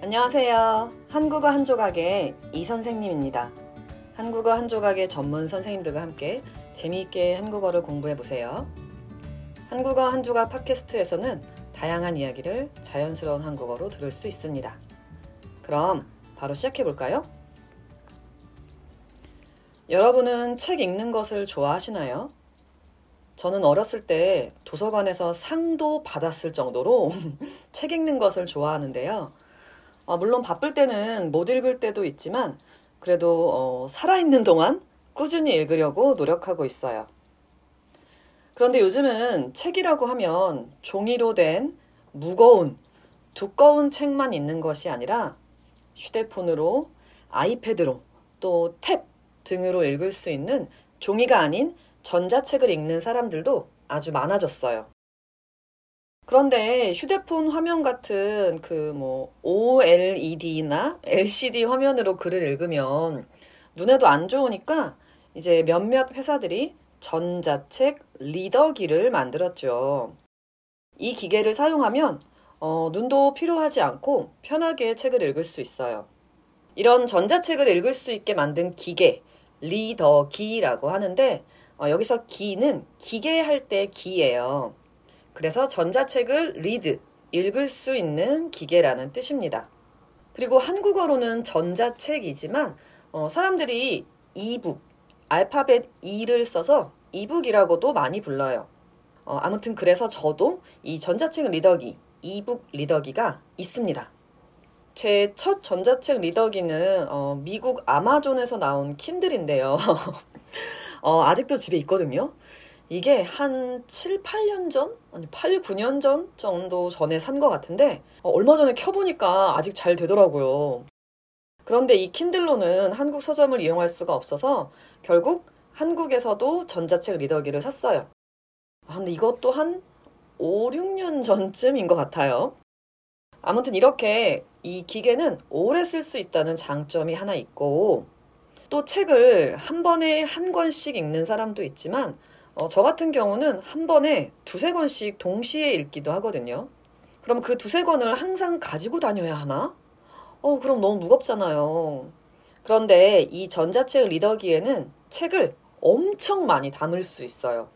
안녕하세요. 한국어 한 조각의 이 선생님입니다. 한국어 한 조각의 전문 선생님들과 함께 재미있게 한국어를 공부해 보세요. 한국어 한 조각 팟캐스트에서는 다양한 이야기를 자연스러운 한국어로 들을 수 있습니다. 그럼 바로 시작해 볼까요? 여러분은 책 읽는 것을 좋아하시나요? 저는 어렸을 때 도서관에서 상도 받았을 정도로 책 읽는 것을 좋아하는데요. 어, 물론 바쁠 때는 못 읽을 때도 있지만 그래도 어, 살아있는 동안 꾸준히 읽으려고 노력하고 있어요. 그런데 요즘은 책이라고 하면 종이로 된 무거운, 두꺼운 책만 있는 것이 아니라 휴대폰으로, 아이패드로, 또 탭 등으로 읽을 수 있는 종이가 아닌 전자책을 읽는 사람들도 아주 많아졌어요. 그런데 휴대폰 화면 같은 그 뭐 OLED나 LCD 화면으로 글을 읽으면 눈에도 안 좋으니까 이제 몇몇 회사들이 전자책 리더기를 만들었죠. 이 기계를 사용하면 어, 눈도 필요하지 않고 편하게 책을 읽을 수 있어요. 이런 전자책을 읽을 수 있게 만든 기계, 리더기라고 하는데 어, 여기서 기는 기계 할 때 기예요. 그래서 전자책을 read, 읽을 수 있는 기계라는 뜻입니다. 그리고 한국어로는 전자책이지만 어, 사람들이 이북, 알파벳 E를 써서 이북이라고도 많이 불러요. 어, 아무튼 그래서 저도 이 전자책 리더기, 이북 리더기가 있습니다. 제 첫 전자책 리더기는 어, 미국 아마존에서 나온 킨들인데요. 어, 아직도 집에 있거든요. 이게 한 7, 8년 전? 아니, 8, 9년 전 정도 전에 산 것 같은데, 어, 얼마 전에 켜보니까 아직 잘 되더라고요. 그런데 이 킨들로는 한국 서점을 이용할 수가 없어서 결국 한국에서도 전자책 리더기를 샀어요. 아, 근데 이것도 한 5, 6년 전쯤인 것 같아요. 아무튼 이렇게 이 기계는 오래 쓸 수 있다는 장점이 하나 있고, 또 책을 한 번에 한 권씩 읽는 사람도 있지만, 어, 저 같은 경우는 한 번에 두세 권씩 동시에 읽기도 하거든요. 그럼 그 두세 권을 항상 가지고 다녀야 하나? 어, 그럼 너무 무겁잖아요. 그런데 이 전자책 리더기에는 책을 엄청 많이 담을 수 있어요.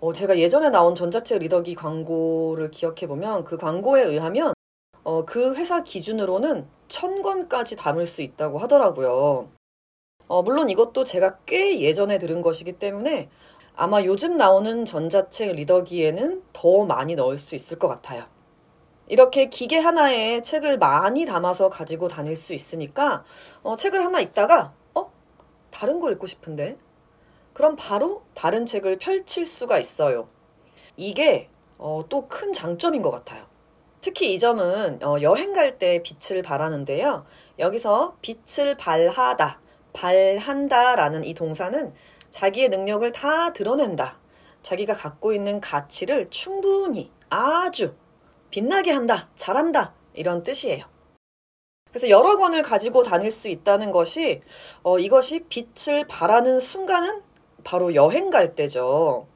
어, 제가 예전에 나온 전자책 리더기 광고를 기억해보면 그 광고에 의하면 어, 그 회사 기준으로는 천 권까지 담을 수 있다고 하더라고요. 어, 물론 이것도 제가 꽤 예전에 들은 것이기 때문에 아마 요즘 나오는 전자책 리더기에는 더 많이 넣을 수 있을 것 같아요. 이렇게 기계 하나에 책을 많이 담아서 가지고 다닐 수 있으니까 어, 책을 하나 읽다가 어? 다른 거 읽고 싶은데? 그럼 바로 다른 책을 펼칠 수가 있어요. 이게 어, 또 큰 장점인 것 같아요. 특히 이 점은 어, 여행 갈 때 빛을 발하는데요. 여기서 빛을 발하다, 발한다라는 이 동사는 자기의 능력을 다 드러낸다. 자기가 갖고 있는 가치를 충분히 아주 빛나게 한다. 잘한다. 이런 뜻이에요. 그래서 여러 권을 가지고 다닐 수 있다는 것이 어, 이것이 빛을 발하는 순간은 바로 여행 갈 때죠.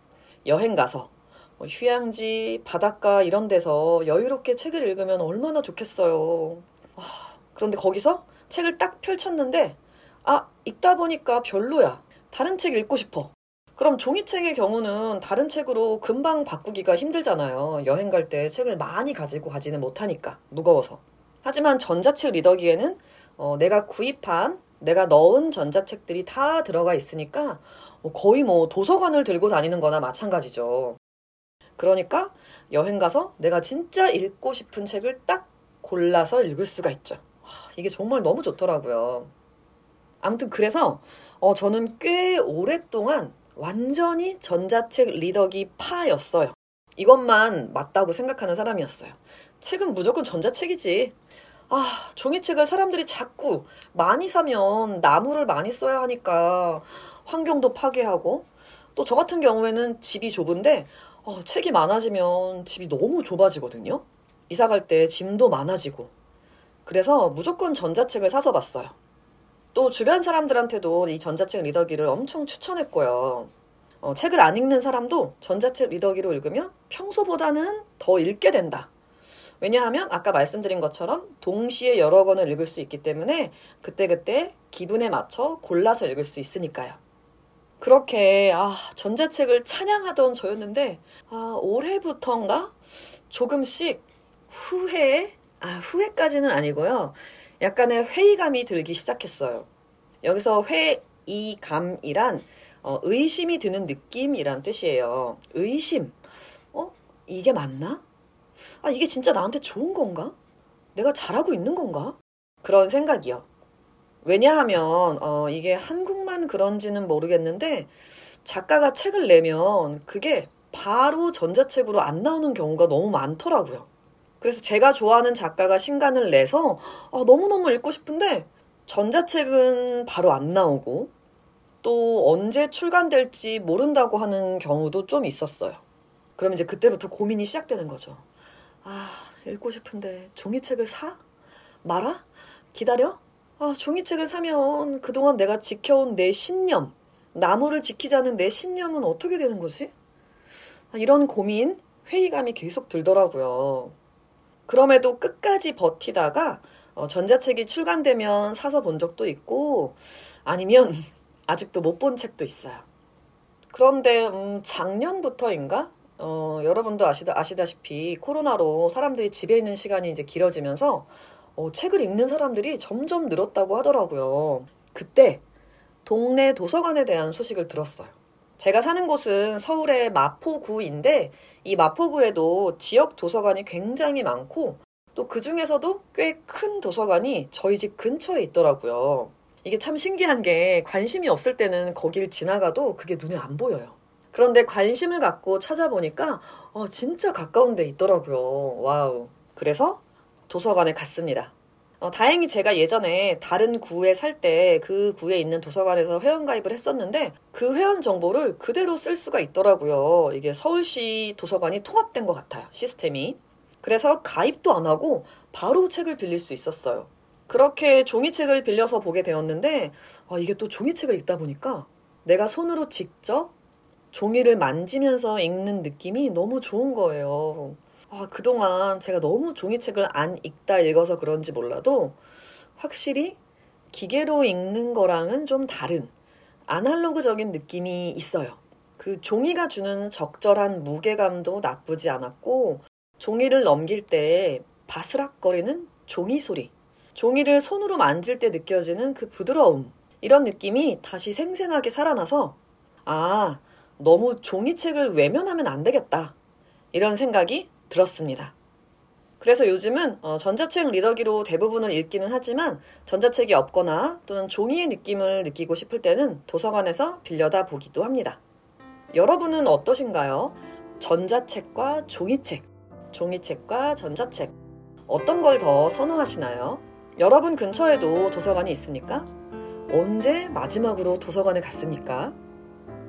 여행 가서 뭐 휴양지, 바닷가 이런 데서 여유롭게 책을 읽으면 얼마나 좋겠어요. 와, 그런데 거기서 책을 딱 펼쳤는데 아, 읽다 보니까 별로야. 다른 책 읽고 싶어. 그럼 종이책의 경우는 다른 책으로 금방 바꾸기가 힘들잖아요. 여행 갈 때 책을 많이 가지고 가지는 못하니까. 무거워서. 하지만 전자책 리더기에는 어, 내가 구입한, 내가 넣은 전자책들이 다 들어가 있으니까 뭐 거의 뭐 도서관을 들고 다니는 거나 마찬가지죠. 그러니까 여행 가서 내가 진짜 읽고 싶은 책을 딱 골라서 읽을 수가 있죠. 이게 정말 너무 좋더라고요. 아무튼 그래서 어, 저는 꽤 오랫동안 완전히 전자책 리더기 파였어요. 이것만 맞다고 생각하는 사람이었어요. 책은 무조건 전자책이지. 아, 종이책을 사람들이 자꾸 많이 사면 나무를 많이 써야 하니까 환경도 파괴하고 또 저 같은 경우에는 집이 좁은데 어, 책이 많아지면 집이 너무 좁아지거든요. 이사 갈 때 짐도 많아지고. 그래서 무조건 전자책을 사서 봤어요. 또 주변 사람들한테도 이 전자책 리더기를 엄청 추천했고요. 어, 책을 안 읽는 사람도 전자책 리더기로 읽으면 평소보다는 더 읽게 된다. 왜냐하면 아까 말씀드린 것처럼 동시에 여러 권을 읽을 수 있기 때문에 그때그때 기분에 맞춰 골라서 읽을 수 있으니까요. 그렇게 아, 전자책을 찬양하던 저였는데 아, 올해부터인가 조금씩 후회 아, 후회까지는 아니고요. 약간의 회의감이 들기 시작했어요. 여기서 회의감이란 어, 의심이 드는 느낌이란 뜻이에요. 의심. 어? 이게 맞나? 아, 이게 진짜 나한테 좋은 건가? 내가 잘하고 있는 건가? 그런 생각이요. 왜냐하면, 어, 이게 한국만 그런지는 모르겠는데, 작가가 책을 내면 그게 바로 전자책으로 안 나오는 경우가 너무 많더라고요. 그래서 제가 좋아하는 작가가 신간을 내서 아, 너무너무 읽고 싶은데 전자책은 바로 안 나오고 또 언제 출간될지 모른다고 하는 경우도 좀 있었어요. 그럼 이제 그때부터 고민이 시작되는 거죠. 아, 읽고 싶은데 종이책을 사? 말아? 기다려? 아, 종이책을 사면 그동안 내가 지켜온 내 신념, 나무를 지키자는 내 신념은 어떻게 되는 거지? 아, 이런 고민, 회의감이 계속 들더라고요. 그럼에도 끝까지 버티다가 어, 전자책이 출간되면 사서 본 적도 있고 아니면 아직도 못 본 책도 있어요. 그런데 음, 작년부터인가 어, 여러분도 아시다, 아시다시피 코로나로 사람들이 집에 있는 시간이 이제 길어지면서 어, 책을 읽는 사람들이 점점 늘었다고 하더라고요. 그때 동네 도서관에 대한 소식을 들었어요. 제가 사는 곳은 서울의 마포구인데 이 마포구에도 지역 도서관이 굉장히 많고 또 그 중에서도 꽤 큰 도서관이 저희 집 근처에 있더라고요. 이게 참 신기한 게 관심이 없을 때는 거길 지나가도 그게 눈에 안 보여요. 그런데 관심을 갖고 찾아보니까 어, 진짜 가까운 데 있더라고요. Wow. 그래서 도서관에 갔습니다. 어, 다행히 제가 예전에 다른 구에 살 때 그 구에 있는 도서관에서 회원가입을 했었는데 그 회원 정보를 그대로 쓸 수가 있더라고요. 이게 서울시 도서관이 통합된 것 같아요. 시스템이. 그래서 가입도 안 하고 바로 책을 빌릴 수 있었어요. 그렇게 종이책을 빌려서 보게 되었는데 아, 이게 또 종이책을 읽다 보니까 내가 손으로 직접 종이를 만지면서 읽는 느낌이 너무 좋은 거예요. 아, 그동안 제가 너무 종이책을 안 읽다 읽어서 그런지 몰라도 확실히 기계로 읽는 거랑은 좀 다른 아날로그적인 느낌이 있어요. 그 종이가 주는 적절한 무게감도 나쁘지 않았고 종이를 넘길 때 바스락거리는 종이 소리, 종이를 손으로 만질 때 느껴지는 그 부드러움, 이런 느낌이 다시 생생하게 살아나서 아, 너무 종이책을 외면하면 안 되겠다. 이런 생각이 들었습니다. 그래서 요즘은 어, 전자책 리더기로 대부분을 읽기는 하지만 전자책이 없거나 또는 종이의 느낌을 느끼고 싶을 때는 도서관에서 빌려다 보기도 합니다. 여러분은 어떠신가요? 전자책과 종이책, 종이책과 전자책, 어떤 걸 더 선호하시나요? 여러분 근처에도 도서관이 있습니까? 언제 마지막으로 도서관에 갔습니까?